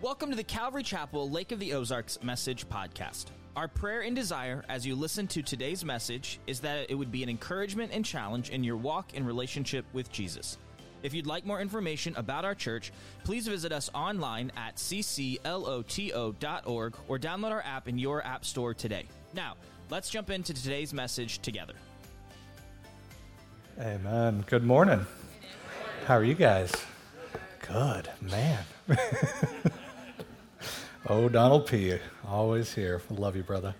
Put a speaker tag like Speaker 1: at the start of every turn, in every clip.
Speaker 1: Welcome to the Calvary Chapel Lake of the Ozarks Message Podcast. Our prayer and desire as you listen to today's message is that it would be an encouragement and challenge in your walk in relationship with Jesus. If you'd like more information about our church, please visit us online at ccloto.org or download our app in your app store today. Now, let's jump into today's message together.
Speaker 2: Amen. Good morning. How are you guys? Good, man. oh, Donald P., always here. Love you, brother.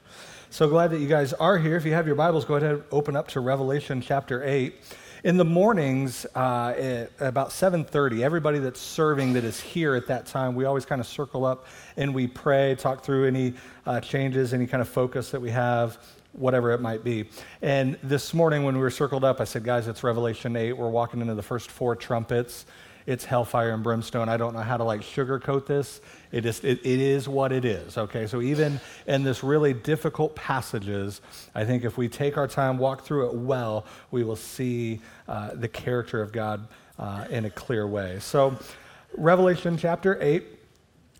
Speaker 2: So glad that you guys are here. If you have your Bibles, go ahead and open up to Revelation chapter 8. In the mornings, uh, at about 7:30, everybody that's serving that is here at that time, we always kind of circle up and we pray, talk through any uh, changes, any kind of focus that we have, whatever it might be. And this morning, when we were circled up, I said, "Guys, it's Revelation 8. We're walking into the first four trumpets." it's hellfire and brimstone. I don't know how to like sugarcoat this. It is, it, it is what it is, okay? So even in this really difficult passages, I think if we take our time, walk through it well, we will see uh, the character of God uh, in a clear way. So Revelation chapter 8,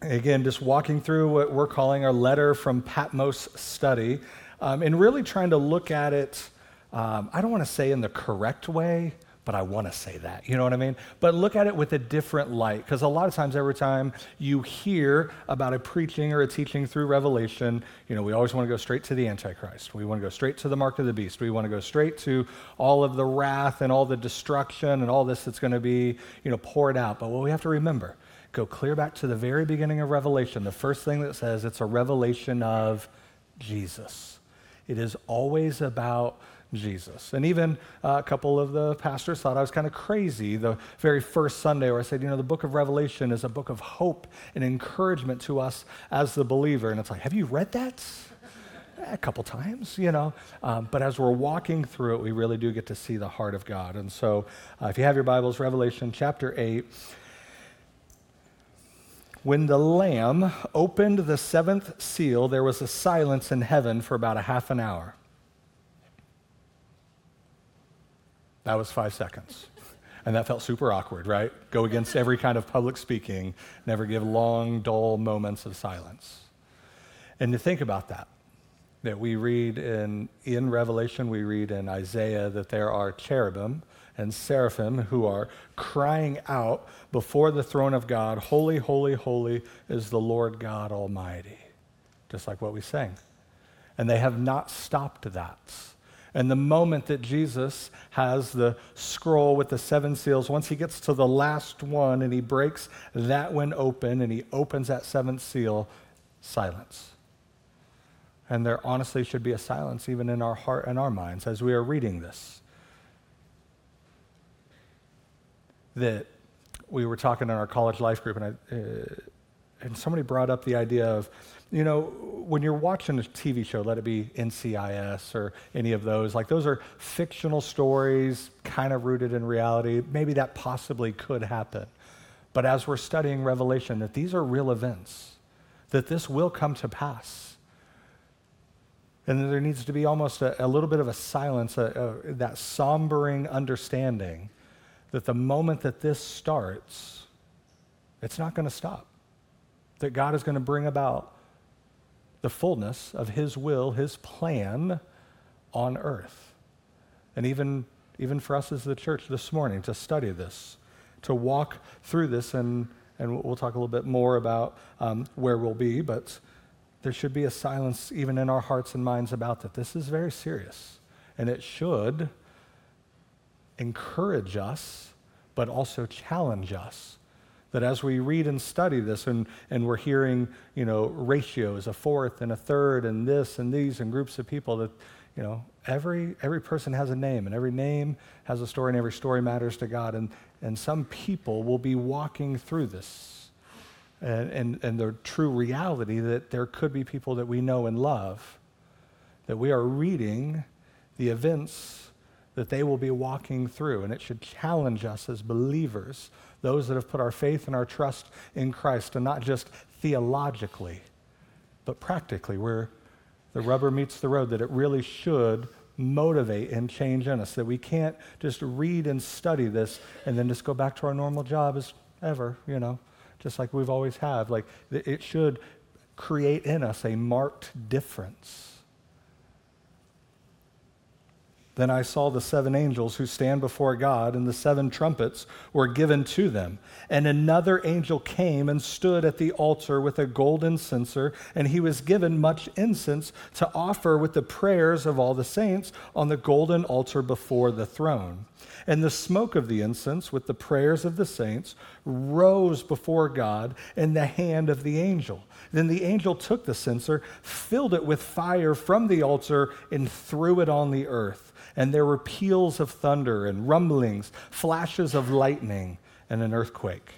Speaker 2: again, just walking through what we're calling our letter from Patmos study, um, and really trying to look at it, um, I don't want to say in the correct way, but I want to say that. You know what I mean? But look at it with a different light, because a lot of times, every time you hear about a preaching or a teaching through Revelation, you know, we always want to go straight to the Antichrist. We want to go straight to the mark of the beast. We want to go straight to all of the wrath and all the destruction and all this that's going to be, you know, poured out. But what we have to remember, go clear back to the very beginning of Revelation. The first thing that says it's a revelation of Jesus. It is always about Jesus. And even uh, a couple of the pastors thought I was kind of crazy the very first Sunday where I said, you know, the book of Revelation is a book of hope and encouragement to us as the believer. And it's like, have you read that? a couple times, you know. Um, but as we're walking through it, we really do get to see the heart of God. And so, uh, if you have your Bibles, Revelation chapter 8. When the Lamb opened the seventh seal, there was a silence in heaven for about a half an hour. That was five seconds. And that felt super awkward, right? Go against every kind of public speaking, never give long, dull moments of silence. And to think about that, that we read in, in Revelation, we read in Isaiah that there are cherubim and seraphim who are crying out before the throne of God, Holy, holy, holy is the Lord God Almighty. Just like what we sang. And they have not stopped that. And the moment that Jesus has the scroll with the seven seals, once he gets to the last one and he breaks that one open and he opens that seventh seal, silence. And there honestly should be a silence even in our heart and our minds as we are reading this. That we were talking in our college life group, and, I, uh, and somebody brought up the idea of you know, when you're watching a TV show, let it be NCIS or any of those, like those are fictional stories, kind of rooted in reality. Maybe that possibly could happen. But as we're studying Revelation, that these are real events, that this will come to pass. And there needs to be almost a, a little bit of a silence, a, a, that sombering understanding that the moment that this starts, it's not going to stop. That God is going to bring about the fullness of His will, His plan on earth. And even, even for us as the church this morning to study this, to walk through this, and, and we'll talk a little bit more about um, where we'll be, but there should be a silence even in our hearts and minds about that. This is very serious, and it should encourage us, but also challenge us that as we read and study this and, and we're hearing, you know, ratios, a fourth and a third and this and these and groups of people that, you know, every, every person has a name and every name has a story and every story matters to God. And, and some people will be walking through this and, and, and the true reality that there could be people that we know and love, that we are reading the events that they will be walking through. And it should challenge us as believers those that have put our faith and our trust in Christ, and not just theologically, but practically, where the rubber meets the road, that it really should motivate and change in us, that we can't just read and study this and then just go back to our normal job as ever, you know. just like we've always have. Like it should create in us a marked difference. Then I saw the seven angels who stand before God, and the seven trumpets were given to them. And another angel came and stood at the altar with a golden censer, and he was given much incense to offer with the prayers of all the saints on the golden altar before the throne. And the smoke of the incense with the prayers of the saints rose before God in the hand of the angel. Then the angel took the censer, filled it with fire from the altar, and threw it on the earth and there were peals of thunder and rumblings, flashes of lightning, and an earthquake.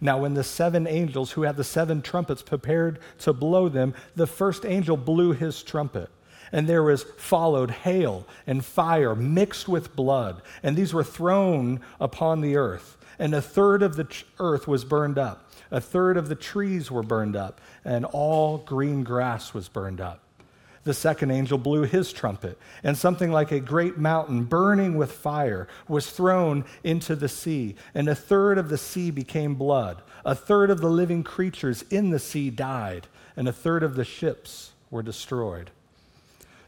Speaker 2: Now, when the seven angels who had the seven trumpets prepared to blow them, the first angel blew his trumpet. And there was followed hail and fire mixed with blood, and these were thrown upon the earth. And a third of the earth was burned up, a third of the trees were burned up, and all green grass was burned up the second angel blew his trumpet, and something like a great mountain burning with fire was thrown into the sea, and a third of the sea became blood. A third of the living creatures in the sea died, and a third of the ships were destroyed.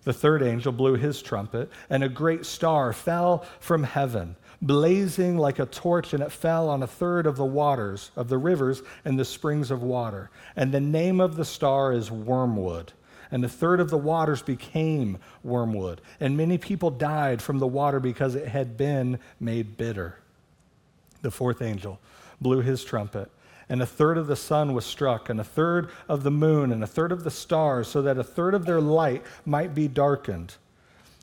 Speaker 2: The third angel blew his trumpet, and a great star fell from heaven, blazing like a torch, and it fell on a third of the waters, of the rivers, and the springs of water. And the name of the star is Wormwood and a third of the waters became wormwood. And many people died from the water because it had been made bitter. The fourth angel blew his trumpet, and a third of the sun was struck, and a third of the moon, and a third of the stars, so that a third of their light might be darkened,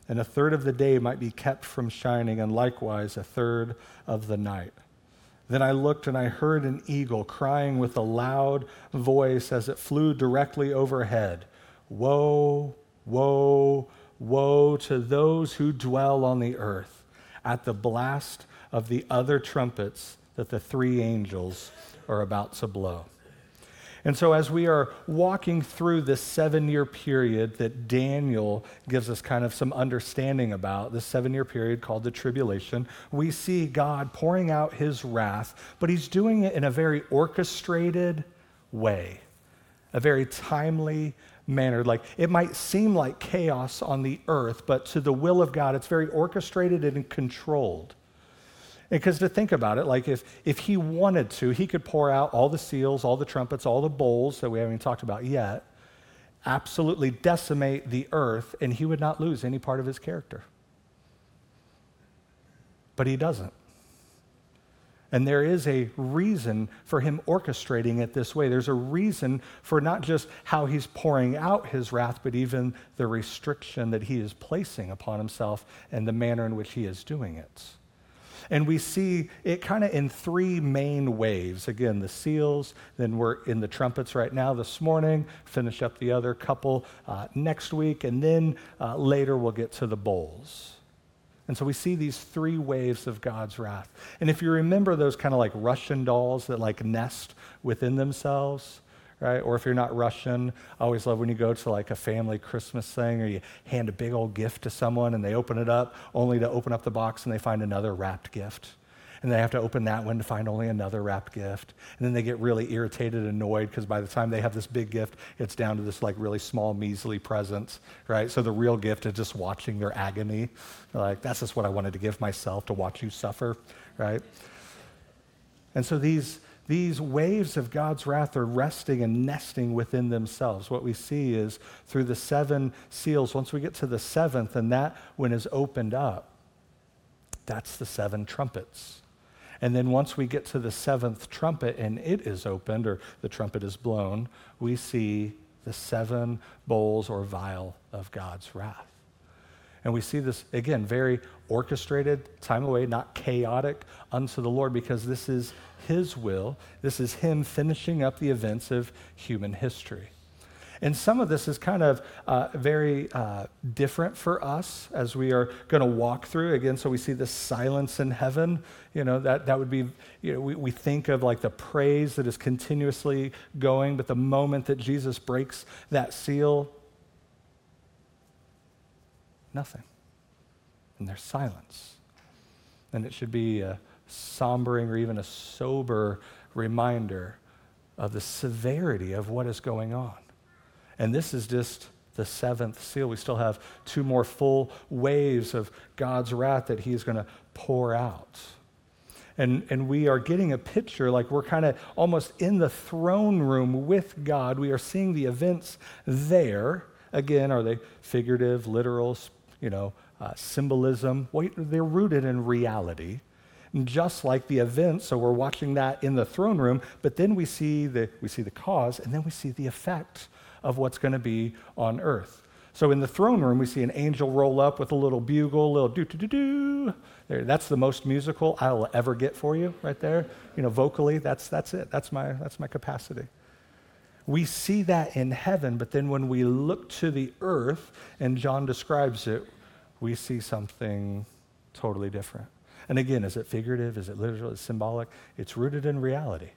Speaker 2: and a third of the day might be kept from shining, and likewise a third of the night. Then I looked and I heard an eagle crying with a loud voice as it flew directly overhead. Woe, woe, woe to those who dwell on the earth at the blast of the other trumpets that the three angels are about to blow. And so, as we are walking through this seven year period that Daniel gives us kind of some understanding about, this seven year period called the tribulation, we see God pouring out his wrath, but he's doing it in a very orchestrated way, a very timely manner. Like it might seem like chaos on the earth, but to the will of God, it's very orchestrated and controlled. Because to think about it, like if, if he wanted to, he could pour out all the seals, all the trumpets, all the bowls that we haven't even talked about yet, absolutely decimate the earth, and he would not lose any part of his character. But he doesn't. And there is a reason for him orchestrating it this way. There's a reason for not just how he's pouring out his wrath, but even the restriction that he is placing upon himself and the manner in which he is doing it. And we see it kind of in three main waves. Again, the seals, then we're in the trumpets right now this morning, finish up the other couple uh, next week, and then uh, later we'll get to the bowls. And so we see these three waves of God's wrath. And if you remember those kind of like Russian dolls that like nest within themselves, right? Or if you're not Russian, I always love when you go to like a family Christmas thing or you hand a big old gift to someone and they open it up only to open up the box and they find another wrapped gift and they have to open that one to find only another wrapped gift. And then they get really irritated, annoyed, because by the time they have this big gift, it's down to this like really small, measly present, right? So the real gift is just watching their agony. They're like, that's just what I wanted to give myself to watch you suffer, right? And so these, these waves of God's wrath are resting and nesting within themselves. What we see is through the seven seals, once we get to the seventh, and that one is opened up, that's the seven trumpets. And then once we get to the seventh trumpet and it is opened, or the trumpet is blown, we see the seven bowls or vial of God's wrath. And we see this, again, very orchestrated, time away, not chaotic unto the Lord, because this is His will. This is Him finishing up the events of human history. And some of this is kind of uh, very uh, different for us as we are going to walk through. Again, so we see this silence in heaven. You know, that, that would be, you know, we, we think of like the praise that is continuously going, but the moment that Jesus breaks that seal, nothing. And there's silence. And it should be a sombering or even a sober reminder of the severity of what is going on. And this is just the seventh seal. We still have two more full waves of God's wrath that He's going to pour out. And, and we are getting a picture like we're kind of almost in the throne room with God. We are seeing the events there. Again, are they figurative, literal, you know, uh, symbolism? Well, they're rooted in reality just like the events. So we're watching that in the throne room, but then we see the, we see the cause and then we see the effect of what's going to be on earth. So in the throne room, we see an angel roll up with a little bugle, a little do do do do. There, that's the most musical I'll ever get for you, right there. You know, vocally, that's that's it. That's my that's my capacity. We see that in heaven, but then when we look to the earth, and John describes it, we see something totally different. And again, is it figurative? Is it literal? Is it symbolic? It's rooted in reality.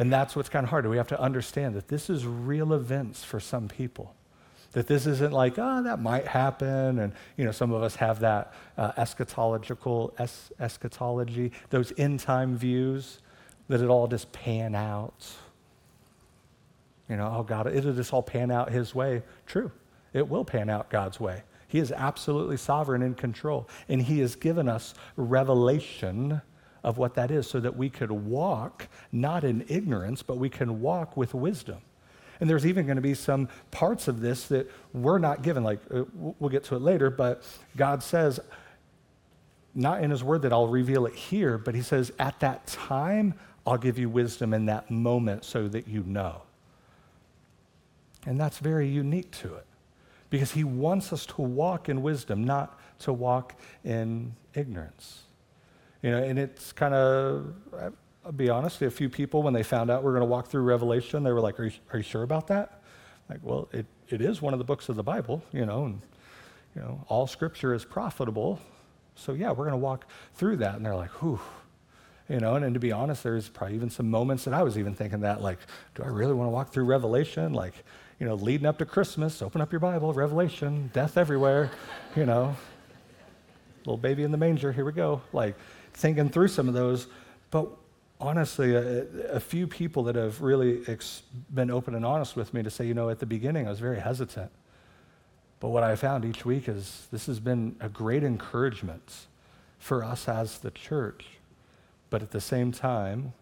Speaker 2: And that's what's kind of hard. We have to understand that this is real events for some people. That this isn't like, oh, that might happen. And, you know, some of us have that uh, eschatological es- eschatology, those end time views, that it all just pan out. You know, oh, God, it'll just all pan out His way. True. It will pan out God's way. He is absolutely sovereign in control. And He has given us revelation of what that is so that we could walk not in ignorance, but we can walk with wisdom. And there's even going to be some parts of this that we're not given. Like, uh, we'll get to it later, but God says, not in His Word that I'll reveal it here, but He says, at that time, I'll give you wisdom in that moment so that you know. And that's very unique to it because He wants us to walk in wisdom, not to walk in ignorance. You know, and it's kind of, I'll be honest, a few people, when they found out we are going to walk through Revelation, they were like, are you, are you sure about that? Like, well, it, it is one of the books of the Bible, you know, and, you know, all scripture is profitable. So, yeah, we're going to walk through that. And they're like, whew. You know, and, and to be honest, there's probably even some moments that I was even thinking that, like, do I really want to walk through Revelation? Like, you know, leading up to Christmas, open up your Bible, Revelation, death everywhere, you know, little baby in the manger, here we go. Like, thinking through some of those. But honestly, a, a few people that have really ex- been open and honest with me to say, you know, at the beginning I was very hesitant. But what I found each week is this has been a great encouragement for us as the church. But at the same time,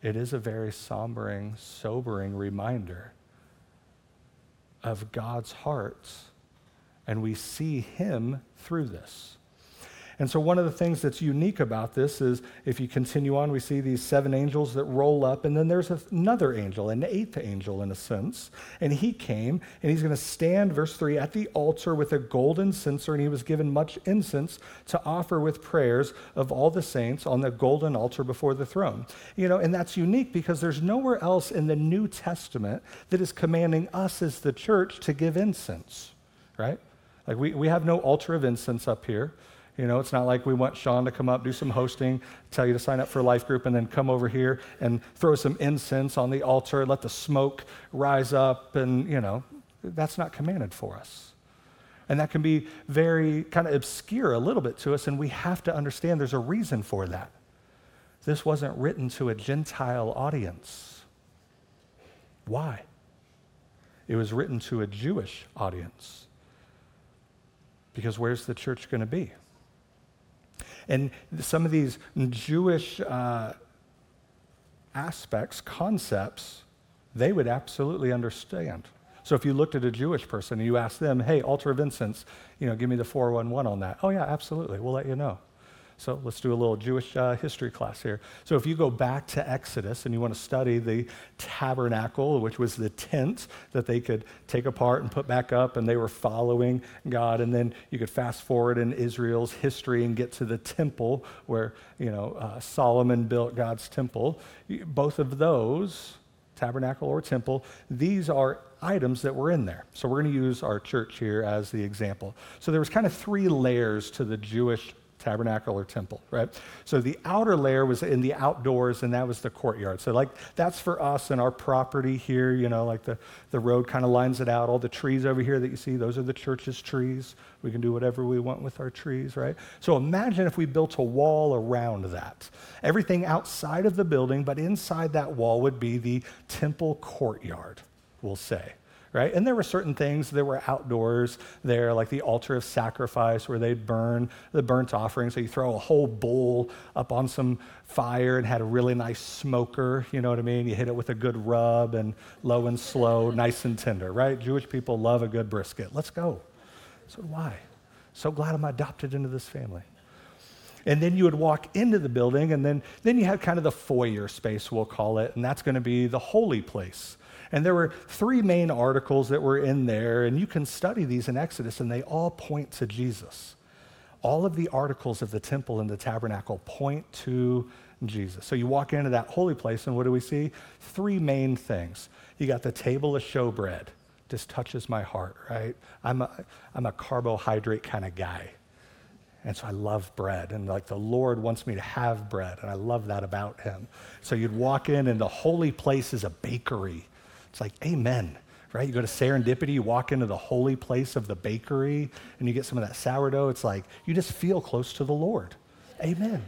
Speaker 2: it is a very sombering, sobering reminder of God's heart, and we see Him through this. And so, one of the things that's unique about this is if you continue on, we see these seven angels that roll up, and then there's another angel, an eighth angel in a sense. And he came, and he's going to stand, verse 3, at the altar with a golden censer, and he was given much incense to offer with prayers of all the saints on the golden altar before the throne. You know, and that's unique because there's nowhere else in the New Testament that is commanding us as the church to give incense, right? Like, we, we have no altar of incense up here. You know, it's not like we want Sean to come up, do some hosting, tell you to sign up for a life group, and then come over here and throw some incense on the altar, let the smoke rise up, and, you know, that's not commanded for us. And that can be very kind of obscure a little bit to us, and we have to understand there's a reason for that. This wasn't written to a Gentile audience. Why? It was written to a Jewish audience. Because where's the church going to be? And some of these Jewish uh, aspects, concepts, they would absolutely understand. So if you looked at a Jewish person and you asked them, hey, altar of incense, you know, give me the 411 on that. Oh, yeah, absolutely. We'll let you know. So let's do a little Jewish uh, history class here. So if you go back to Exodus and you want to study the tabernacle, which was the tent that they could take apart and put back up, and they were following God, and then you could fast forward in Israel's history and get to the temple where you know uh, Solomon built God's temple. Both of those, tabernacle or temple, these are items that were in there. So we're going to use our church here as the example. So there was kind of three layers to the Jewish tabernacle or temple, right? So the outer layer was in the outdoors, and that was the courtyard. So, like, that's for us and our property here, you know, like the, the road kind of lines it out. All the trees over here that you see, those are the church's trees. We can do whatever we want with our trees, right? So, imagine if we built a wall around that. Everything outside of the building, but inside that wall would be the temple courtyard, we'll say right? And there were certain things that were outdoors there, like the altar of sacrifice where they'd burn the burnt offering. So you throw a whole bowl up on some fire and had a really nice smoker, you know what I mean? You hit it with a good rub and low and slow, nice and tender, right? Jewish people love a good brisket. Let's go. So do I. So glad I'm adopted into this family. And then you would walk into the building, and then, then you had kind of the foyer space, we'll call it, and that's going to be the holy place and there were three main articles that were in there, and you can study these in Exodus, and they all point to Jesus. All of the articles of the temple and the tabernacle point to Jesus. So you walk into that holy place, and what do we see? Three main things. You got the table of showbread. Just touches my heart, right? I'm a, I'm a carbohydrate kind of guy. And so I love bread. And like the Lord wants me to have bread. And I love that about him. So you'd walk in, and the holy place is a bakery. It's like, amen, right? You go to serendipity, you walk into the holy place of the bakery, and you get some of that sourdough. It's like, you just feel close to the Lord. Amen.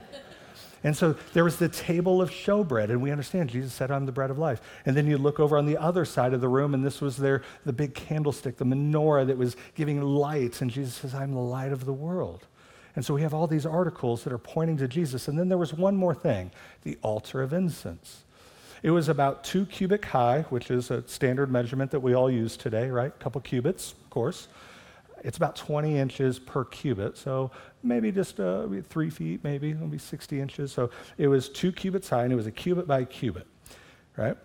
Speaker 2: And so there was the table of showbread, and we understand Jesus said, I'm the bread of life. And then you look over on the other side of the room, and this was there, the big candlestick, the menorah that was giving light, and Jesus says, I'm the light of the world. And so we have all these articles that are pointing to Jesus. And then there was one more thing the altar of incense. It was about two cubit high, which is a standard measurement that we all use today, right? A couple cubits, of course. It's about 20 inches per cubit, so maybe just uh, three feet, maybe, it'll be 60 inches. So it was two cubits high, and it was a cubit by cubit, right?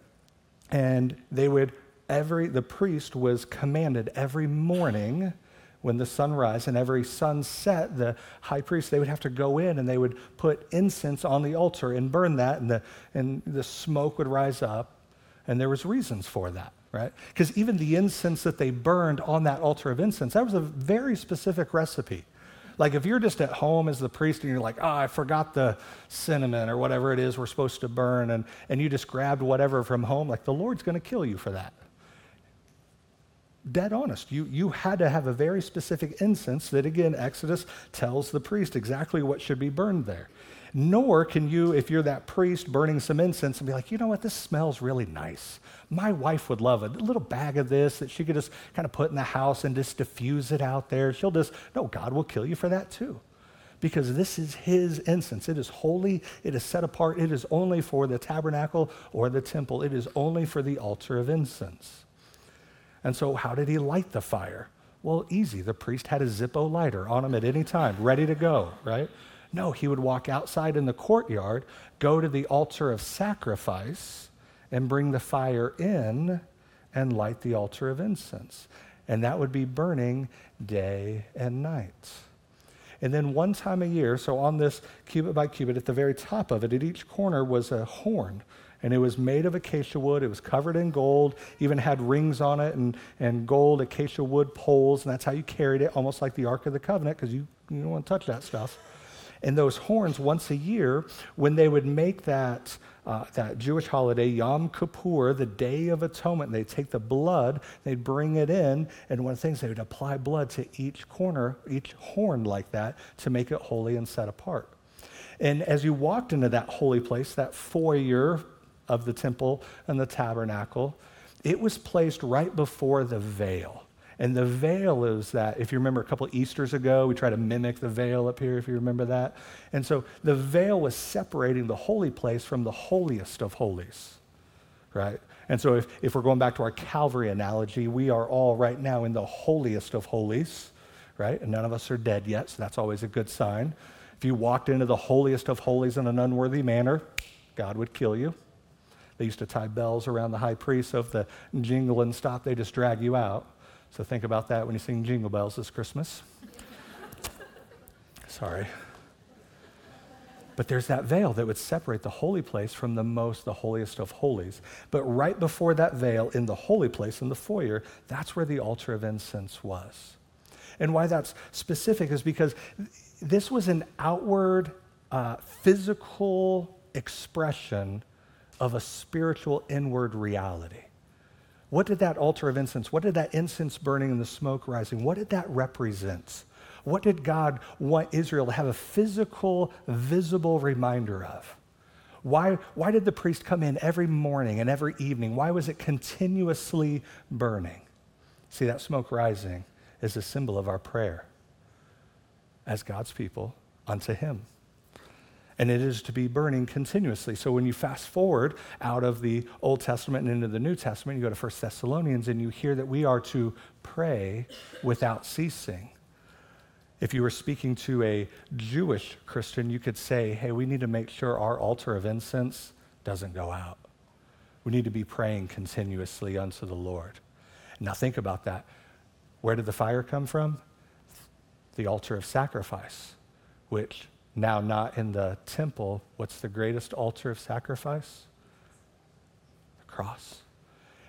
Speaker 2: And they would, every, the priest was commanded every morning when the sun sunrise and every sunset, the high priest, they would have to go in and they would put incense on the altar and burn that, and the, and the smoke would rise up. And there was reasons for that, right? Because even the incense that they burned on that altar of incense, that was a very specific recipe. Like if you're just at home as the priest and you're like, oh, I forgot the cinnamon or whatever it is we're supposed to burn, and, and you just grabbed whatever from home, like the Lord's going to kill you for that dead honest. You, you had to have a very specific incense that, again, Exodus tells the priest exactly what should be burned there. Nor can you, if you're that priest burning some incense, and be like, you know what, this smells really nice. My wife would love. A little bag of this that she could just kind of put in the house and just diffuse it out there. She'll just, no, God will kill you for that too. Because this is his incense. It is holy, it is set apart, it is only for the tabernacle or the temple, it is only for the altar of incense. And so, how did he light the fire? Well, easy. The priest had a Zippo lighter on him at any time, ready to go, right? No, he would walk outside in the courtyard, go to the altar of sacrifice, and bring the fire in and light the altar of incense. And that would be burning day and night. And then one time a year, so on this cubit by cubit, at the very top of it, at each corner was a horn and it was made of acacia wood. It was covered in gold, even had rings on it and, and gold acacia wood poles, and that's how you carried it, almost like the Ark of the Covenant, because you, you don't want to touch that stuff. And those horns, once a year, when they would make that, uh, that Jewish holiday, Yom Kippur, the Day of Atonement, they'd take the blood, they'd bring it in, and one of the things, they would apply blood to each corner, each horn like that, to make it holy and set apart. And as you walked into that holy place, that foyer of the temple and the tabernacle, it was placed right before the veil. And the veil is that, if you remember a couple Easters ago, we tried to mimic the veil up here, if you remember that. And so the veil was separating the holy place from the holiest of holies, right? And so if, if we're going back to our Calvary analogy, we are all right now in the holiest of holies, right? And none of us are dead yet, so that's always a good sign. If you walked into the holiest of holies in an unworthy manner, God would kill you. They used to tie bells around the high priest, so if the jingle and stop, they just drag you out. So think about that when you sing jingle bells this Christmas. Sorry. But there's that veil that would separate the holy place from the most, the holiest of holies. But right before that veil, in the holy place, in the foyer, that's where the altar of incense was. And why that's specific is because this was an outward, uh, physical expression of a spiritual inward reality. What did that altar of incense, what did that incense burning and the smoke rising, what did that represent? What did God want Israel to have a physical, visible reminder of? Why, why did the priest come in every morning and every evening? Why was it continuously burning? See, that smoke rising is a symbol of our prayer as God's people unto Him and it is to be burning continuously. So when you fast forward out of the Old Testament and into the New Testament, you go to 1 Thessalonians and you hear that we are to pray without ceasing. If you were speaking to a Jewish Christian, you could say, hey, we need to make sure our altar of incense doesn't go out. We need to be praying continuously unto the Lord. Now, think about that. Where did the fire come from? The altar of sacrifice, which now not in the temple, what's the greatest altar of sacrifice? The cross.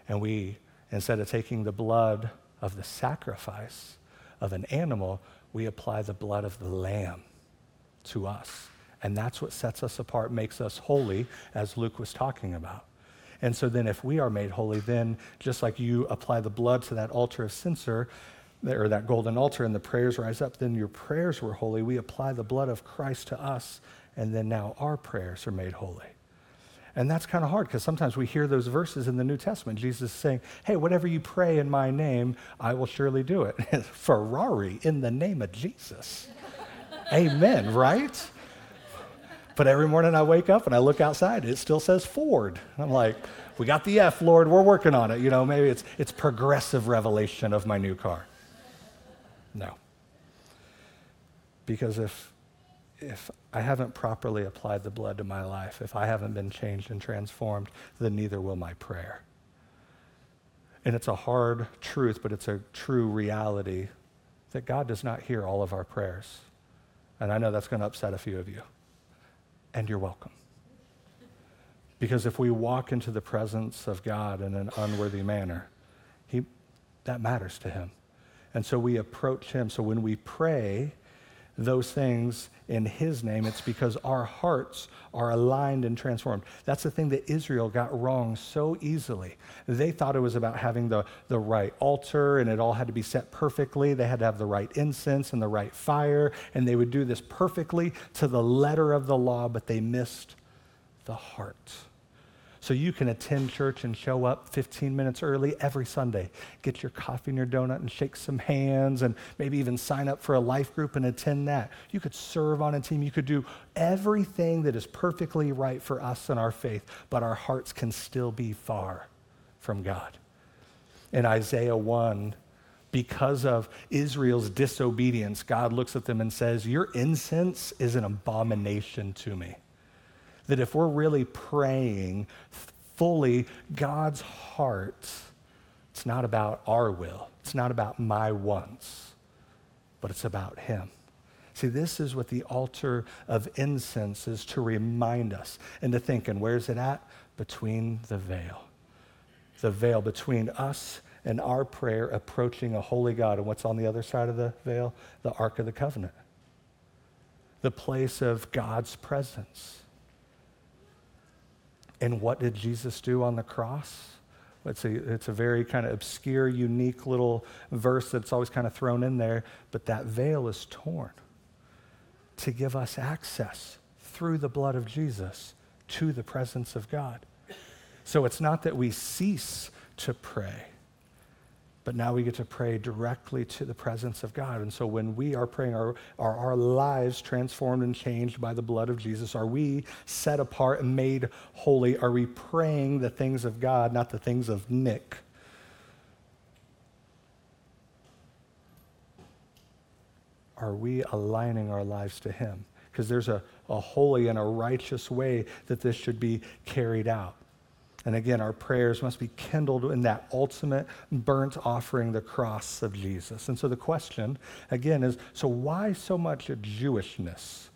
Speaker 2: And we, instead of taking the blood of the sacrifice of an animal, we apply the blood of the lamb to us. And that's what sets us apart, makes us holy, as Luke was talking about. And so then, if we are made holy, then just like you apply the blood to that altar of censer, or that golden altar and the prayers rise up, then your prayers were holy. We apply the blood of Christ to us, and then now our prayers are made holy. And that's kind of hard because sometimes we hear those verses in the New Testament. Jesus is saying, Hey, whatever you pray in my name, I will surely do it. Ferrari in the name of Jesus. Amen, right? But every morning I wake up and I look outside, it still says Ford. I'm like, we got the F, Lord, we're working on it. You know, maybe it's, it's progressive revelation of my new car. No. Because if, if I haven't properly applied the blood to my life, if I haven't been changed and transformed, then neither will my prayer. And it's a hard truth, but it's a true reality that God does not hear all of our prayers. And I know that's going to upset a few of you. And you're welcome. Because if we walk into the presence of God in an unworthy manner, he, that matters to Him. And so we approach him. So when we pray those things in his name, it's because our hearts are aligned and transformed. That's the thing that Israel got wrong so easily. They thought it was about having the, the right altar and it all had to be set perfectly. They had to have the right incense and the right fire, and they would do this perfectly to the letter of the law, but they missed the heart. So you can attend church and show up 15 minutes early every Sunday. Get your coffee and your donut and shake some hands and maybe even sign up for a life group and attend that. You could serve on a team. You could do everything that is perfectly right for us and our faith, but our hearts can still be far from God. In Isaiah 1, because of Israel's disobedience, God looks at them and says, Your incense is an abomination to me that if we're really praying fully God's heart, it's not about our will, it's not about my wants, but it's about Him. See, this is what the altar of incense is to remind us and to think. And where's it at? Between the veil. The veil between us and our prayer approaching a holy God. And what's on the other side of the veil? The Ark of the Covenant, the place of God's presence. And what did Jesus do on the cross? It's a, it's a very kind of obscure, unique little verse that's always kind of thrown in there, but that veil is torn to give us access through the blood of Jesus to the presence of God. So it's not that we cease to pray, but now we get to pray directly to the presence of God. And so when we are praying, are, are our lives transformed and changed by the blood of Jesus? Are we set apart and made holy? Are we praying the things of God, not the things of Nick? Are we aligning our lives to Him? Because there's a, a holy and a righteous way that this should be carried out. And again, our prayers must be kindled in that ultimate burnt offering, the cross of Jesus. And so the question, again, is so why so much Jewishness?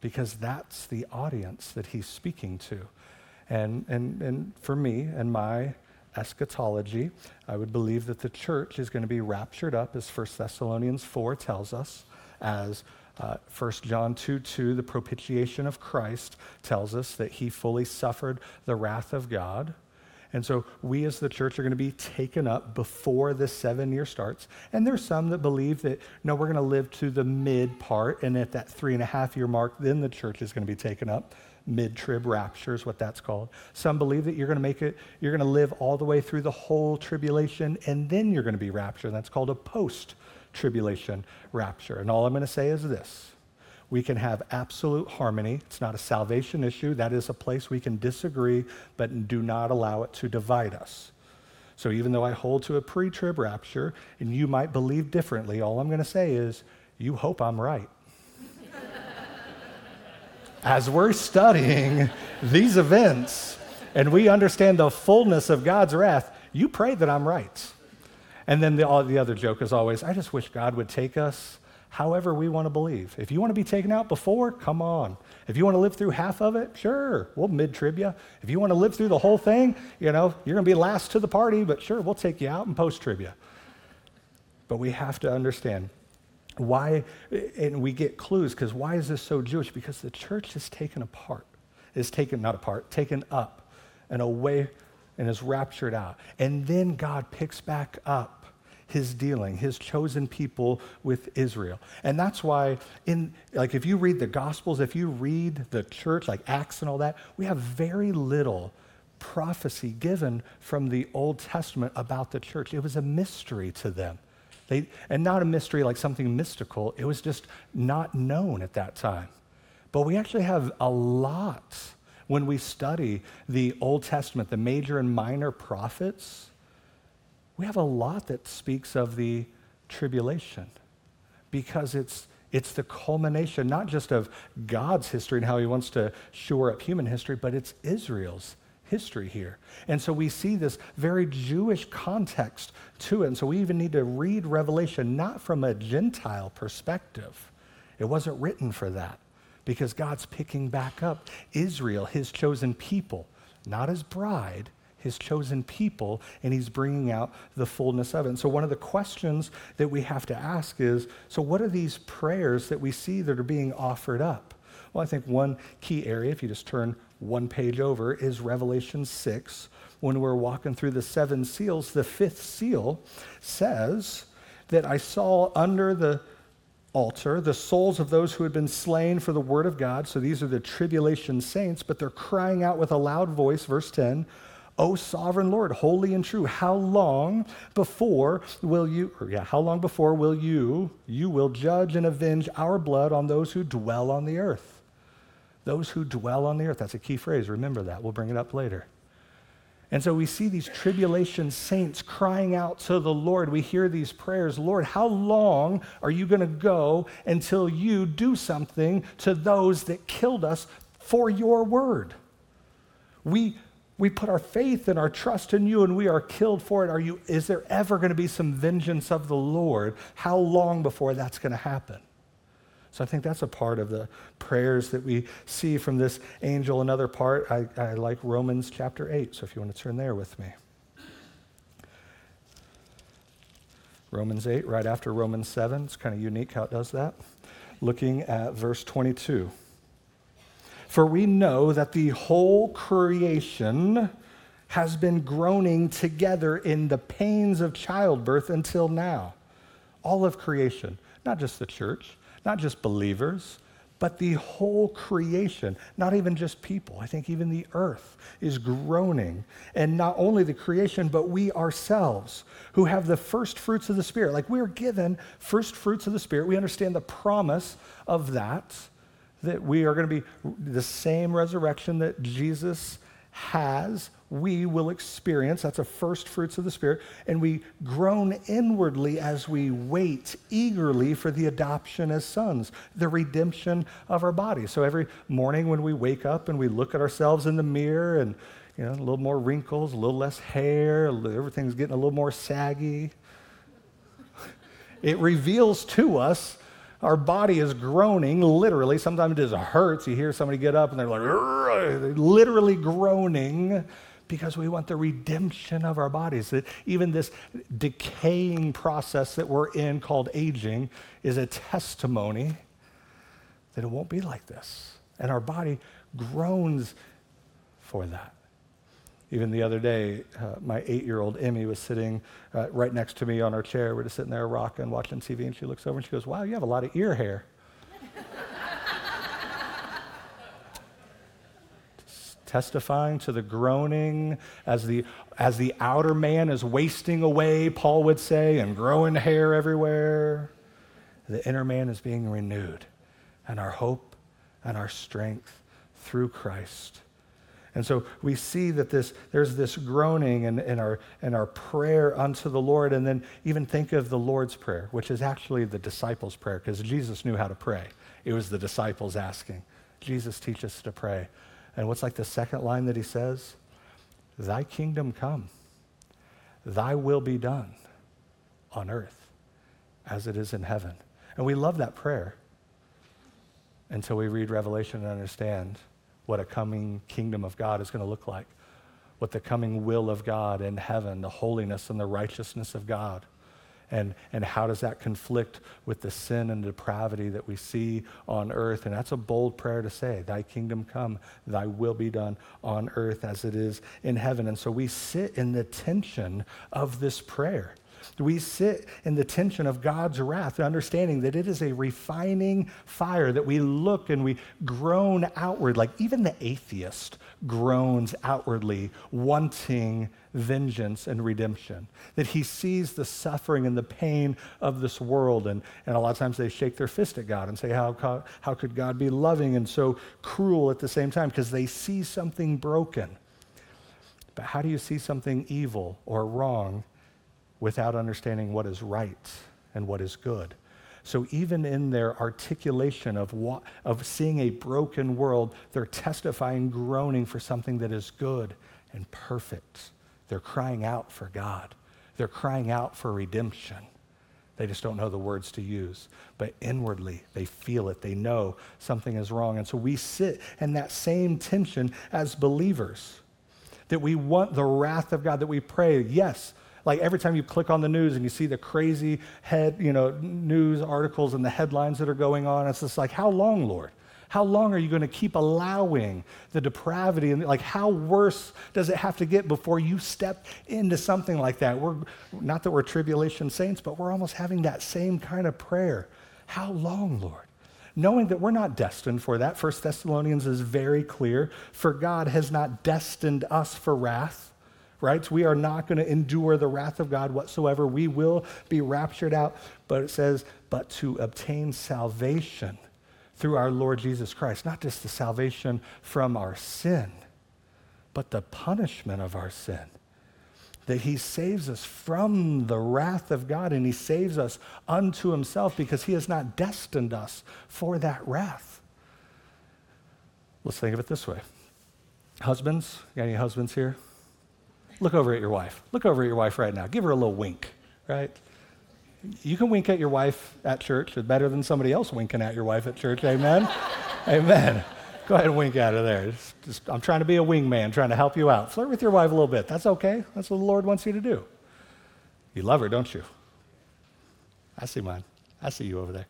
Speaker 2: Because that's the audience that he's speaking to. And, and, and for me and my eschatology, I would believe that the church is going to be raptured up, as 1 Thessalonians 4 tells us, as Uh, 1 John 2 2, the propitiation of Christ tells us that he fully suffered the wrath of God. And so we as the church are going to be taken up before the seven year starts. And there's some that believe that, no, we're going to live to the mid part. And at that three and a half year mark, then the church is going to be taken up. Mid trib rapture is what that's called. Some believe that you're going to make it, you're going to live all the way through the whole tribulation, and then you're going to be raptured. That's called a post tribulation rapture. And all I'm going to say is this we can have absolute harmony. It's not a salvation issue. That is a place we can disagree, but do not allow it to divide us. So even though I hold to a pre trib rapture and you might believe differently, all I'm going to say is you hope I'm right. As we're studying these events and we understand the fullness of God's wrath, you pray that I'm right. And then the, all, the other joke is always, I just wish God would take us however we want to believe. If you want to be taken out before, come on. If you want to live through half of it, sure, we'll mid trib you. If you want to live through the whole thing, you know, you're going to be last to the party, but sure, we'll take you out and post trib you. But we have to understand why, and we get clues because why is this so Jewish? Because the church is taken apart, is taken, not apart, taken up and away and is raptured out. And then God picks back up his dealing, his chosen people with Israel. And that's why in like if you read the gospels, if you read the church like Acts and all that, we have very little prophecy given from the Old Testament about the church. It was a mystery to them. They, and not a mystery like something mystical, it was just not known at that time. But we actually have a lot when we study the Old Testament, the major and minor prophets we have a lot that speaks of the tribulation because it's, it's the culmination not just of God's history and how he wants to shore up human history, but it's Israel's history here. And so we see this very Jewish context to it. And so we even need to read Revelation not from a Gentile perspective. It wasn't written for that because God's picking back up Israel, his chosen people, not his bride, his chosen people, and he's bringing out the fullness of it. And so, one of the questions that we have to ask is so, what are these prayers that we see that are being offered up? Well, I think one key area, if you just turn one page over, is Revelation 6. When we're walking through the seven seals, the fifth seal says that I saw under the altar the souls of those who had been slain for the word of God. So these are the tribulation saints, but they're crying out with a loud voice, verse 10 O sovereign Lord, holy and true, how long before will you, or yeah, how long before will you, you will judge and avenge our blood on those who dwell on the earth? Those who dwell on the earth. That's a key phrase. Remember that. We'll bring it up later. And so we see these tribulation saints crying out to the Lord. We hear these prayers Lord, how long are you going to go until you do something to those that killed us for your word? We we put our faith and our trust in you and we are killed for it. Are you, is there ever going to be some vengeance of the Lord? How long before that's going to happen? So I think that's a part of the prayers that we see from this angel. Another part, I, I like Romans chapter 8. So if you want to turn there with me. Romans 8, right after Romans 7. It's kind of unique how it does that. Looking at verse 22. For we know that the whole creation has been groaning together in the pains of childbirth until now. All of creation, not just the church, not just believers, but the whole creation, not even just people. I think even the earth is groaning. And not only the creation, but we ourselves who have the first fruits of the Spirit. Like we're given first fruits of the Spirit. We understand the promise of that that we are going to be the same resurrection that Jesus has, we will experience. That's a first fruits of the Spirit. And we groan inwardly as we wait eagerly for the adoption as sons, the redemption of our bodies. So every morning when we wake up and we look at ourselves in the mirror and you know, a little more wrinkles, a little less hair, everything's getting a little more saggy. It reveals to us our body is groaning, literally. Sometimes it just hurts. You hear somebody get up and they're like, literally groaning because we want the redemption of our bodies. That even this decaying process that we're in called aging is a testimony that it won't be like this. And our body groans for that. Even the other day, uh, my eight year old Emmy was sitting uh, right next to me on our chair. We're just sitting there rocking, watching TV, and she looks over and she goes, Wow, you have a lot of ear hair. testifying to the groaning as the, as the outer man is wasting away, Paul would say, and growing hair everywhere. The inner man is being renewed, and our hope and our strength through Christ. And so we see that this, there's this groaning in, in, our, in our prayer unto the Lord. And then even think of the Lord's Prayer, which is actually the disciples' prayer, because Jesus knew how to pray. It was the disciples asking. Jesus, teach us to pray. And what's like the second line that he says? Thy kingdom come, thy will be done on earth as it is in heaven. And we love that prayer until we read Revelation and understand what a coming kingdom of God is going to look like, what the coming will of God in heaven, the holiness and the righteousness of God. And, and how does that conflict with the sin and depravity that we see on earth? And that's a bold prayer to say, Thy kingdom come, Thy will be done on earth as it is in heaven. And so we sit in the tension of this prayer. We sit in the tension of God's wrath, understanding that it is a refining fire, that we look and we groan outward, like even the atheist groans outwardly, wanting vengeance and redemption. That he sees the suffering and the pain of this world. And, and a lot of times they shake their fist at God and say, How, how could God be loving and so cruel at the same time? Because they see something broken. But how do you see something evil or wrong without understanding what is right and what is good. So, even in their articulation of, what, of seeing a broken world, they're testifying, groaning for something that is good and perfect. They're crying out for God, they're crying out for redemption. They just don't know the words to use. But inwardly, they feel it. They know something is wrong. And so we sit in that same tension as believers that we want the wrath of God, that we pray, yes, like every time you click on the news and you see the crazy head, you know, news articles and the headlines that are going on, it's just like, how long, Lord? How long are you going to keep allowing the depravity and like how worse does it have to get before you step into something like that? We're not that we're tribulation saints, but we're almost having that same kind of prayer. How long, Lord? Knowing that we're not destined for that. First Thessalonians is very clear. For God has not destined us for wrath right? We are not going to endure the wrath of God whatsoever. We will be raptured out. But it says, but to obtain salvation through our Lord Jesus Christ, not just the salvation from our sin, but the punishment of our sin. That he saves us from the wrath of God and he saves us unto himself because he has not destined us for that wrath. Let's think of it this way. Husbands, got any husbands here? Look over at your wife. Look over at your wife right now. Give her a little wink, right? You can wink at your wife at church. It's better than somebody else winking at your wife at church. Amen? Amen. Go ahead and wink at her there. Just, just, I'm trying to be a wingman, trying to help you out. Flirt with your wife a little bit. That's okay. That's what the Lord wants you to do. You love her, don't you? I see mine. I see you over there.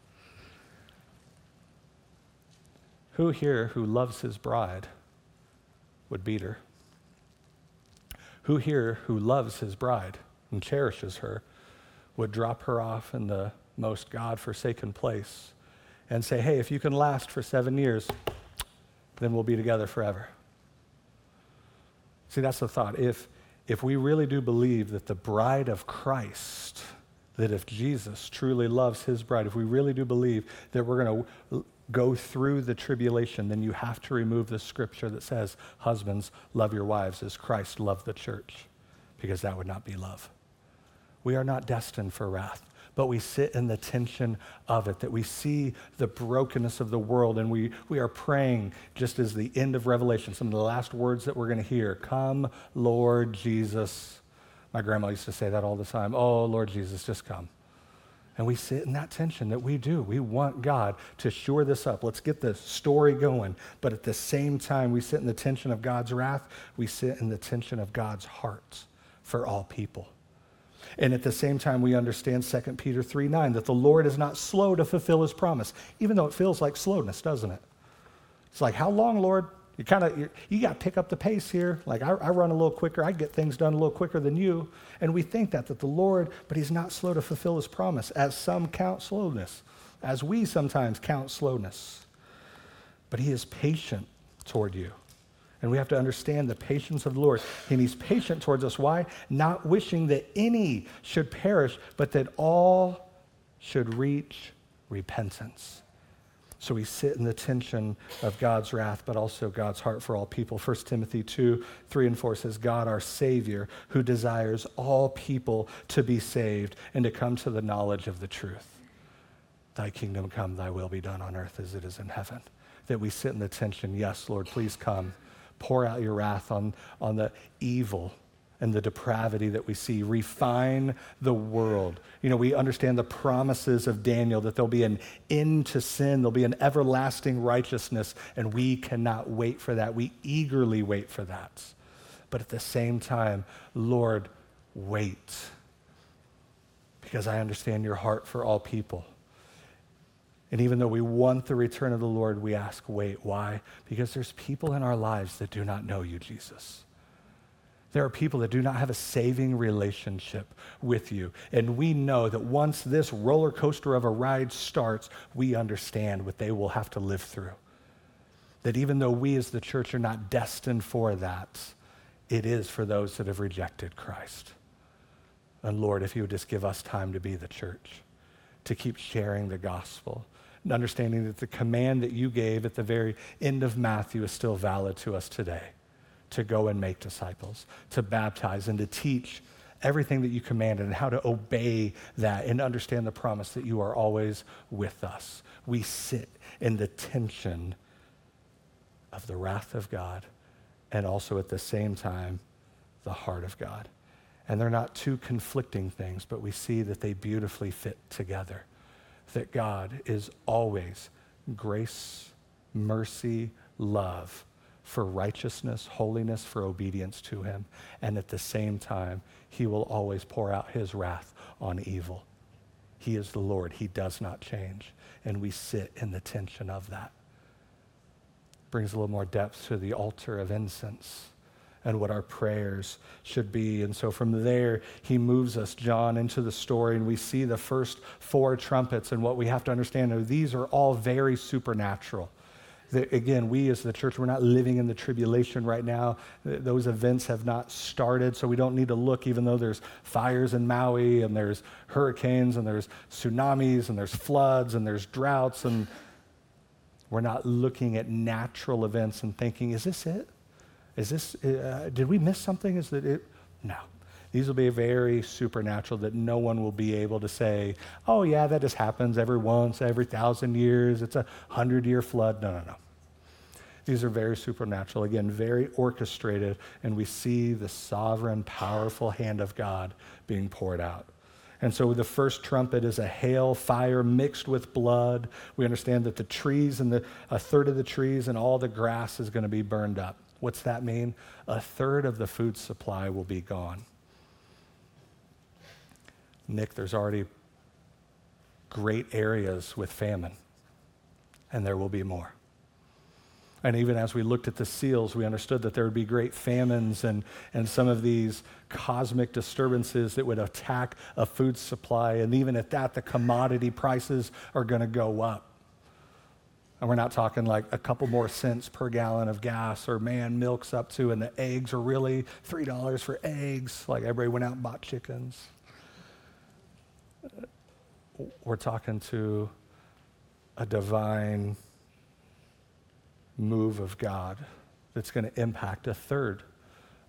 Speaker 2: Who here who loves his bride would beat her? Who here who loves his bride and cherishes her would drop her off in the most God forsaken place and say, hey, if you can last for seven years, then we'll be together forever? See, that's the thought. If, if we really do believe that the bride of Christ, that if Jesus truly loves his bride, if we really do believe that we're going to go through the tribulation, then you have to remove the scripture that says, Husbands, love your wives as Christ loved the church, because that would not be love. We are not destined for wrath, but we sit in the tension of it, that we see the brokenness of the world, and we, we are praying, just as the end of Revelation, some of the last words that we're going to hear Come, Lord Jesus. My grandma used to say that all the time. Oh, Lord Jesus, just come. And we sit in that tension that we do. We want God to shore this up. Let's get the story going. But at the same time, we sit in the tension of God's wrath. We sit in the tension of God's heart for all people. And at the same time, we understand 2 Peter 3 9, that the Lord is not slow to fulfill his promise, even though it feels like slowness, doesn't it? It's like, how long, Lord? You kind of, you got to pick up the pace here. Like, I, I run a little quicker. I get things done a little quicker than you. And we think that, that the Lord, but he's not slow to fulfill his promise, as some count slowness, as we sometimes count slowness. But he is patient toward you. And we have to understand the patience of the Lord. And He's patient towards us. Why? Not wishing that any should perish, but that all should reach repentance. So we sit in the tension of God's wrath, but also God's heart for all people. 1 Timothy 2 3 and 4 says, God, our Savior, who desires all people to be saved and to come to the knowledge of the truth. Thy kingdom come, thy will be done on earth as it is in heaven. That we sit in the tension, yes, Lord, please come pour out your wrath on, on the evil and the depravity that we see. Refine the world. You know, we understand the promises of Daniel that there'll be an end to sin, there'll be an everlasting righteousness, and we cannot wait for that. We eagerly wait for that. But at the same time, Lord, wait. Because I understand your heart for all people. And even though we want the return of the Lord, we ask, wait, why? Because there's people in our lives that do not know you, Jesus. There are people that do not have a saving relationship with you. And we know that once this roller coaster of a ride starts, we understand what they will have to live through. That even though we as the church are not destined for that, it is for those that have rejected Christ. And Lord, if you would just give us time to be the church, to keep sharing the gospel, and understanding that the command that you gave at the very end of Matthew is still valid to us today to go and make disciples, to baptize, and to teach everything that you commanded and how to obey that and understand the promise that you are always with us. We sit in the tension of the wrath of God and also at the same time the heart of God. And they're not two conflicting things, but we see that they beautifully fit together that God is always grace, mercy, love for righteousness, holiness, for obedience to Him. And at the same time, He will always pour out His wrath on evil. He is the Lord, He does not change. And we sit in the tension of that. Brings a little more depth to the altar of incense and what our prayers should be. And so from there, he moves us, John, into the story, and we see the first four trumpets. And what we have to understand are these are all very supernatural. That, again, we as the church, we're not living in the tribulation right now. Those events have not started, so we don't need to look, even though there's fires in Maui, and there's hurricanes, and there's tsunamis, and there's floods, and there's droughts, and we're not looking at natural events and thinking, is this it? Is this, uh, did we miss something? Is that it? No. These will be very supernatural that no one will be able to say, oh, yeah, that just happens every once, every thousand years. It's a hundred year flood. No, no, no. These are very supernatural, again, very orchestrated, and we see the sovereign, powerful hand of God being poured out. And so the first trumpet is a hail fire mixed with blood. We understand that the trees and the, a third of the trees and all the grass is going to be burned up. What's that mean? A third of the food supply will be gone. Nick, there's already great areas with famine, and there will be more. And even as we looked at the seals, we understood that there would be great famines and, and some of these cosmic disturbances that would attack a food supply. And even at that, the commodity prices are going to go up. And we're not talking like a couple more cents per gallon of gas or man, milk's up to, and the eggs are really $3 for eggs. Like everybody went out and bought chickens. We're talking to a divine move of God that's going to impact a third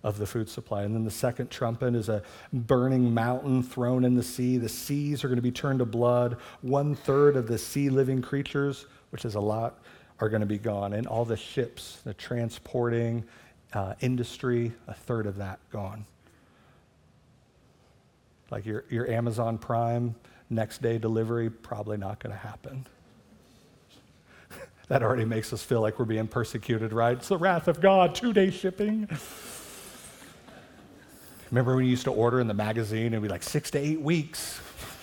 Speaker 2: of the food supply. And then the second trumpet is a burning mountain thrown in the sea. The seas are going to be turned to blood. One third of the sea living creatures which is a lot, are going to be gone. And all the ships, the transporting uh, industry, a third of that gone. Like your, your Amazon Prime next day delivery, probably not going to happen. that already makes us feel like we're being persecuted, right? It's the wrath of God, two day shipping. Remember when you used to order in the magazine and it'd be like six to eight weeks?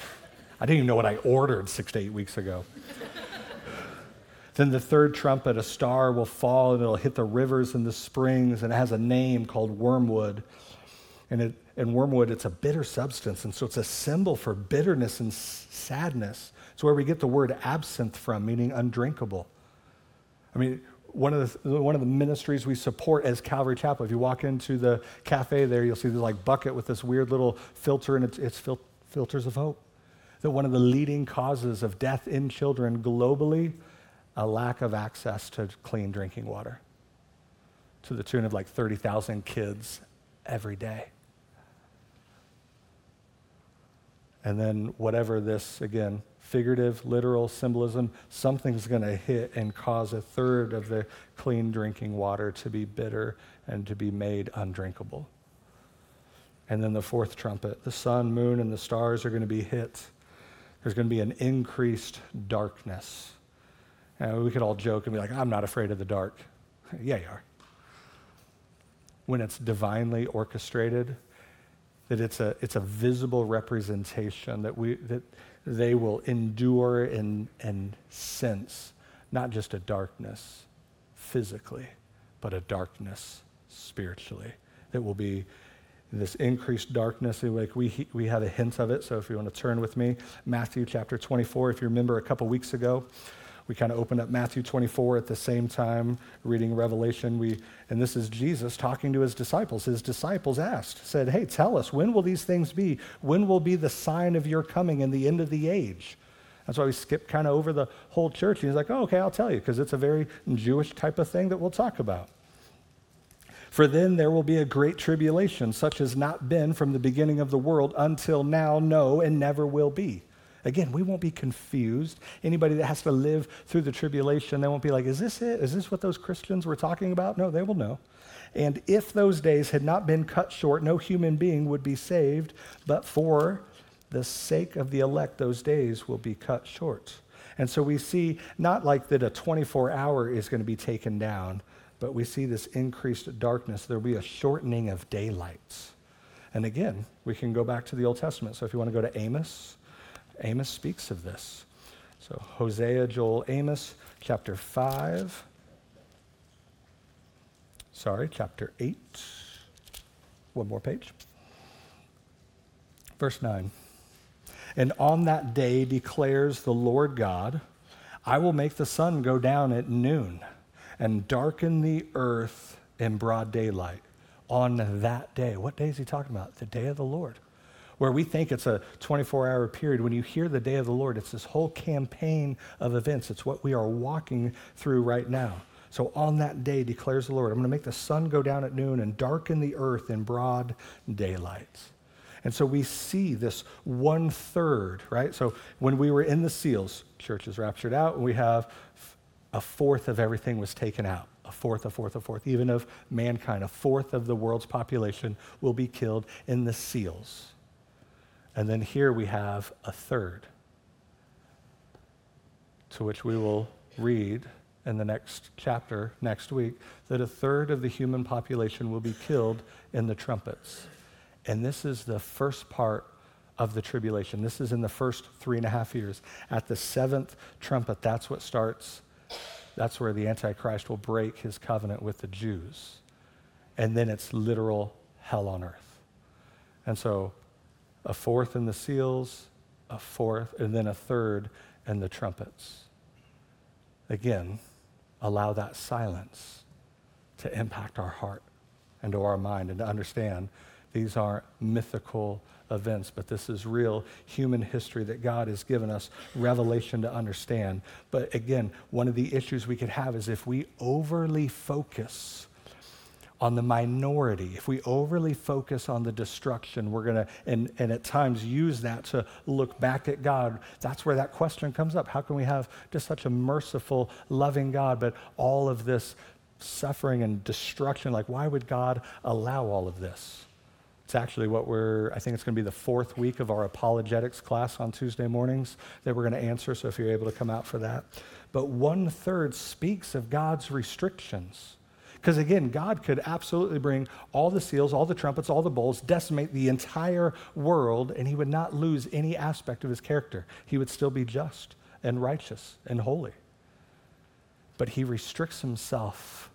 Speaker 2: I didn't even know what I ordered six to eight weeks ago. then the third trumpet, a star will fall and it'll hit the rivers and the springs, and it has a name called wormwood. And, it, and wormwood, it's a bitter substance, and so it's a symbol for bitterness and sadness. It's where we get the word absinthe from, meaning undrinkable. I mean, one of the one of the ministries we support as Calvary Chapel. If you walk into the cafe there, you'll see this like bucket with this weird little filter, and it's, it's fil- filters of hope. That one of the leading causes of death in children globally, a lack of access to clean drinking water, to the tune of like thirty thousand kids every day. And then whatever this again figurative, literal symbolism, something's going to hit and cause a third of the clean drinking water to be bitter and to be made undrinkable. And then the fourth trumpet, the sun, moon, and the stars are going to be hit. There's going to be an increased darkness. And we could all joke and be like, I'm not afraid of the dark. yeah, you are. When it's divinely orchestrated, that it's a, it's a visible representation that, we, that they will endure and, and sense not just a darkness physically, but a darkness spiritually. That will be this increased darkness. Like we, we have a hint of it. So if you want to turn with me, Matthew chapter 24. If you remember a couple weeks ago, we kind of opened up Matthew 24 at the same time, reading Revelation. We, and this is Jesus talking to his disciples. His disciples asked, said, Hey, tell us, when will these things be? When will be the sign of your coming and the end of the age? That's why we skip kind of over the whole church. He's like, oh, okay, I'll tell you, because it's a very Jewish type of thing that we'll talk about. For then there will be a great tribulation, such as not been from the beginning of the world until now, no, and never will be. Again, we won't be confused. Anybody that has to live through the tribulation, they won't be like, is this it? Is this what those Christians were talking about? No, they will know. And if those days had not been cut short, no human being would be saved, but for the sake of the elect, those days will be cut short. And so we see not like that a 24 hour is going to be taken down, but we see this increased darkness. There'll be a shortening of daylights. And again, we can go back to the Old Testament. So if you want to go to Amos, Amos speaks of this. So, Hosea, Joel, Amos, chapter 5. Sorry, chapter 8. One more page. Verse 9. And on that day declares the Lord God, I will make the sun go down at noon and darken the earth in broad daylight. On that day. What day is he talking about? The day of the Lord where we think it's a 24 hour period. When you hear the day of the Lord, it's this whole campaign of events. It's what we are walking through right now. So on that day, declares the Lord, I'm going to make the sun go down at noon and darken the earth in broad daylight. And so we see this one third, right? So when we were in the seals, church is raptured out, and we have a fourth of everything was taken out. A fourth, a fourth, a fourth, even of mankind. A fourth of the world's population will be killed in the seals. And then here we have a third, to which we will read in the next chapter next week that a third of the human population will be killed in the trumpets. And this is the first part of the tribulation. This is in the first three and a half years. At the seventh trumpet, that's what starts. That's where the Antichrist will break his covenant with the Jews. And then it's literal hell on earth. And so a fourth in the seals, a fourth, and then a third in the trumpets. Again, allow that silence to impact our heart and to our mind and to understand these aren't mythical events, but this is real human history that God has given us revelation to understand. But again, one of the issues we could have is if we overly focus on the minority, if we overly focus on the destruction, we're going to, and, and at times use that to look back at God, that's where that question comes up. How can we have just such a merciful, loving God, but all of this suffering and destruction? Like, why would God allow all of this? It's actually what we're, I think it's going to be the fourth week of our apologetics class on Tuesday mornings that we're going to answer. So if you're able to come out for that. But one third speaks of God's restrictions Because again, God could absolutely bring all the seals, all the trumpets, all the bowls, decimate the entire world, and he would not lose any aspect of his character. He would still be just and righteous and holy. But he restricts himself.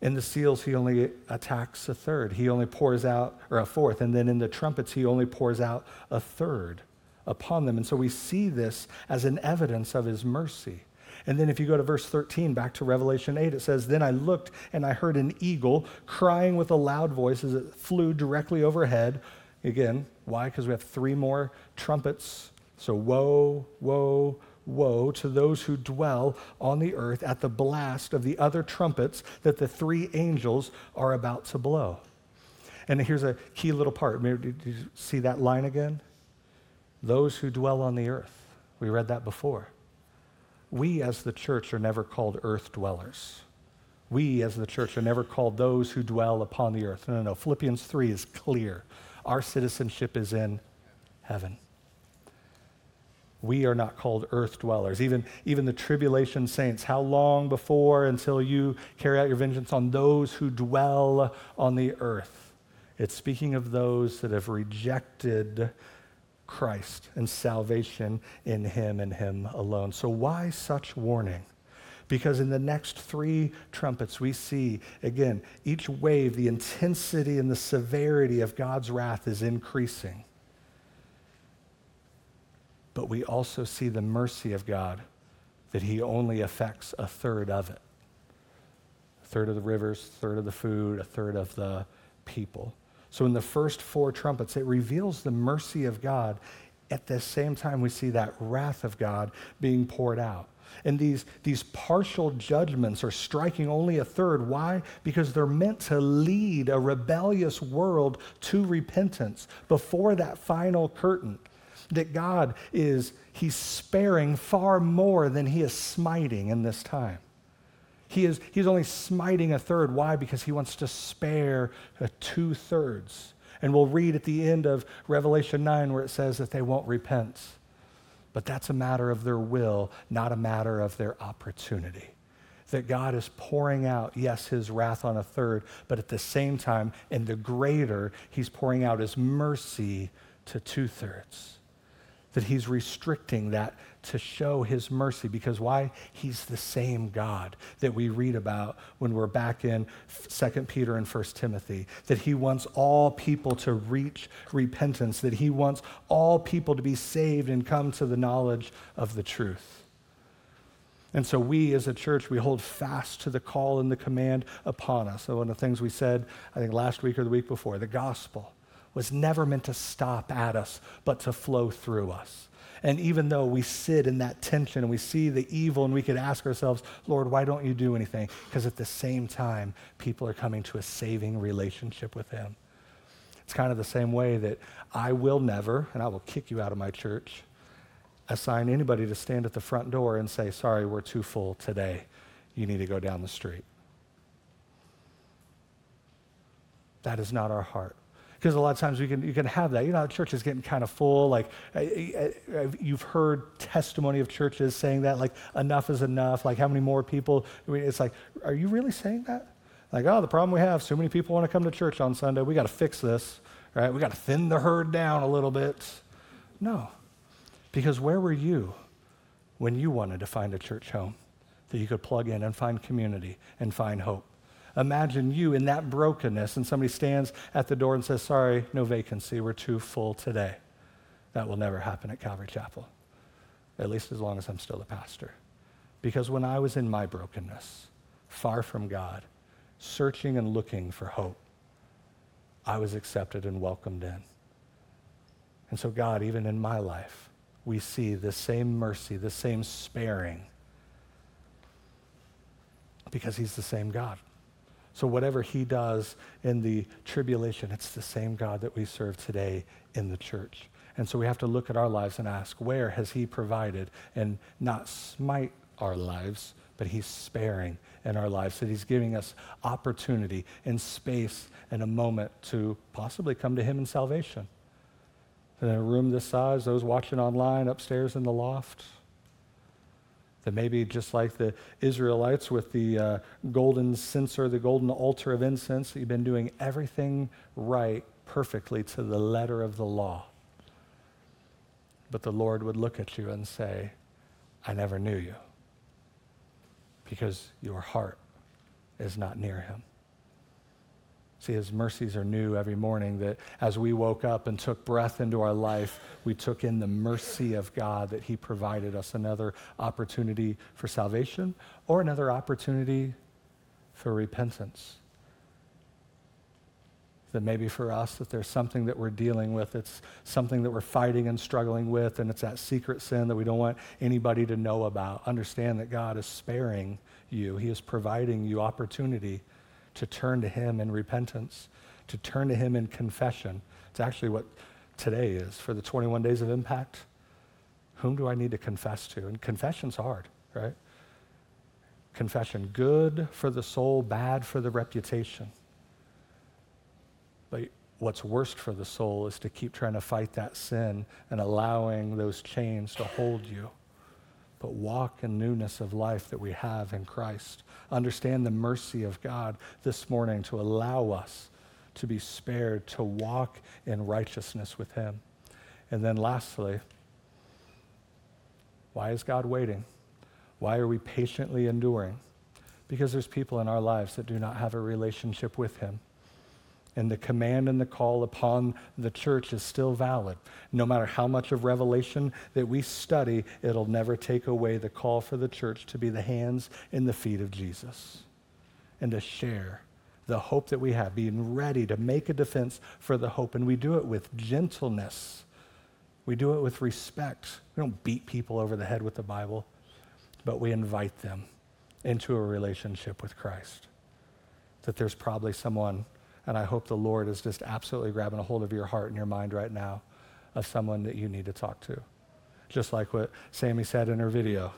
Speaker 2: In the seals, he only attacks a third. He only pours out, or a fourth. And then in the trumpets, he only pours out a third upon them. And so we see this as an evidence of his mercy. And then if you go to verse 13, back to Revelation 8, it says, Then I looked and I heard an eagle crying with a loud voice as it flew directly overhead. Again, why? Because we have three more trumpets. So woe, woe, woe to those who dwell on the earth at the blast of the other trumpets that the three angels are about to blow. And here's a key little part. Did you see that line again? Those who dwell on the earth. We read that before we as the church are never called earth dwellers. We as the church are never called those who dwell upon the earth. No, no, no. Philippians 3 is clear. Our citizenship is in heaven. We are not called earth dwellers. Even, even the tribulation saints, how long before until you carry out your vengeance on those who dwell on the earth? It's speaking of those that have rejected Christ and salvation in him and him alone. So, why such warning? Because in the next three trumpets, we see, again, each wave, the intensity and the severity of God's wrath is increasing. But we also see the mercy of God, that He only affects a third of it a third of the rivers, a third of the food, a third of the people. So, in the first four trumpets, it reveals the mercy of God. At the same time, we see that wrath of God being poured out. And these, these partial judgments are striking only a third. Why? Because they're meant to lead a rebellious world to repentance before that final curtain. That God is, He's sparing far more than He is smiting in this time. He is, he's only smiting a third. Why? Because he wants to spare two thirds. And we'll read at the end of Revelation 9 where it says that they won't repent. But that's a matter of their will, not a matter of their opportunity. That God is pouring out, yes, his wrath on a third, but at the same time, in the greater, he's pouring out his mercy to two thirds that he's restricting that to show his mercy because why? He's the same god that we read about when we're back in 2 peter and 1 timothy that he wants all people to reach repentance that he wants all people to be saved and come to the knowledge of the truth. And so we as a church we hold fast to the call and the command upon us. So one of the things we said i think last week or the week before the gospel was never meant to stop at us, but to flow through us. And even though we sit in that tension and we see the evil and we could ask ourselves, Lord, why don't you do anything? Because at the same time, people are coming to a saving relationship with Him. It's kind of the same way that I will never, and I will kick you out of my church, assign anybody to stand at the front door and say, Sorry, we're too full today. You need to go down the street. That is not our heart because a lot of times we can, you can have that. You know, the church is getting kind of full. Like, you've heard testimony of churches saying that, like, enough is enough. Like, how many more people? I mean, it's like, are you really saying that? Like, oh, the problem we have, so many people want to come to church on Sunday. We got to fix this, right? We got to thin the herd down a little bit. No. Because where were you when you wanted to find a church home that you could plug in and find community and find hope? Imagine you in that brokenness, and somebody stands at the door and says, Sorry, no vacancy, we're too full today. That will never happen at Calvary Chapel, at least as long as I'm still a pastor. Because when I was in my brokenness, far from God, searching and looking for hope, I was accepted and welcomed in. And so, God, even in my life, we see the same mercy, the same sparing, because He's the same God. So, whatever he does in the tribulation, it's the same God that we serve today in the church. And so we have to look at our lives and ask, where has he provided and not smite our lives, but he's sparing in our lives, that he's giving us opportunity and space and a moment to possibly come to him in salvation. In a room this size, those watching online upstairs in the loft, That maybe just like the Israelites with the uh, golden censer, the golden altar of incense, that you've been doing everything right perfectly to the letter of the law. But the Lord would look at you and say, I never knew you because your heart is not near him. See, his mercies are new every morning. That as we woke up and took breath into our life, we took in the mercy of God that he provided us another opportunity for salvation or another opportunity for repentance. That maybe for us, that there's something that we're dealing with, it's something that we're fighting and struggling with, and it's that secret sin that we don't want anybody to know about. Understand that God is sparing you, He is providing you opportunity to turn to Him in repentance, to turn to Him in confession. It's actually what today is for the 21 days of impact. Whom do I need to confess to? And confession's hard, right? Confession, good for the soul, bad for the reputation. But what's worst for the soul is to keep trying to fight that sin and allowing those chains to hold you but walk in newness of life that we have in Christ. Understand the mercy of God this morning to allow us to be spared, to walk in righteousness with Him. And then lastly, why is God waiting? Why are we patiently enduring? Because there's people in our lives that do not have a relationship with Him. And the command and the call upon the church is still valid. No matter how much of Revelation that we study, it'll never take away the call for the church to be the hands and the feet of Jesus and to share the hope that we have, being ready to make a defense for the hope. And we do it with gentleness, we do it with respect. We don't beat people over the head with the Bible, but we invite them into a relationship with Christ. That there's probably someone and I hope the Lord is just absolutely grabbing a hold of your heart and your mind right now of someone that you need to talk to. Just like what Sammy said in her video.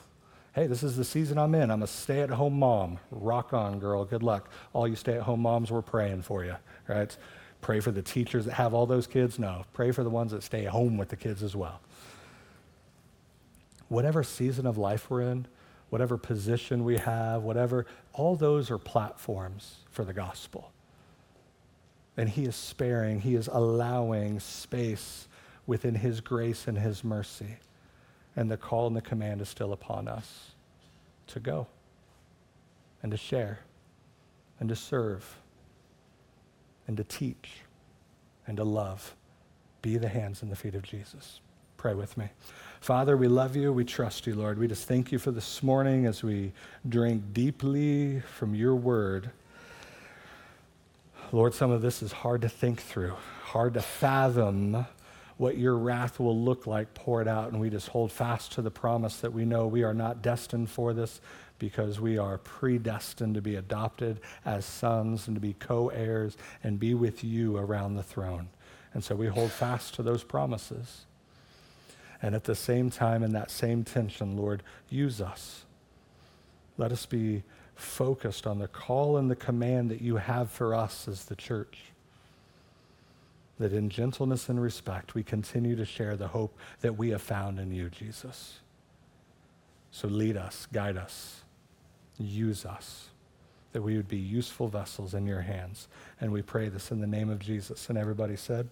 Speaker 2: Hey, this is the season I'm in. I'm a stay at home mom. Rock on, girl. Good luck. All you stay at home moms, we're praying for you, right? Pray for the teachers that have all those kids. No, pray for the ones that stay home with the kids as well. Whatever season of life we're in, whatever position we have, whatever, all those are platforms for the gospel. And He is sparing, He is allowing space within His grace and His mercy. And the call and the command is still upon us to go and to share and to serve and to teach and to love. Be the hands and the feet of Jesus. Pray with me. Father, we love you. We trust you, Lord. We just thank you for this morning as we drink deeply from your word. Lord, some of this is hard to think through, hard to fathom what your wrath will look like poured out. And we just hold fast to the promise that we know we are not destined for this because we are predestined to be adopted as sons and to be co heirs and be with you around the throne. And so we hold fast to those promises. And at the same time, in that same tension, Lord, use us. Let us be focused on the call and the command that you have for us as the church. That in gentleness and respect, we continue to share the hope that we have found in you, Jesus. So lead us, guide us, use us, that we would be useful vessels in your hands. And we pray this in the name of Jesus. And everybody said,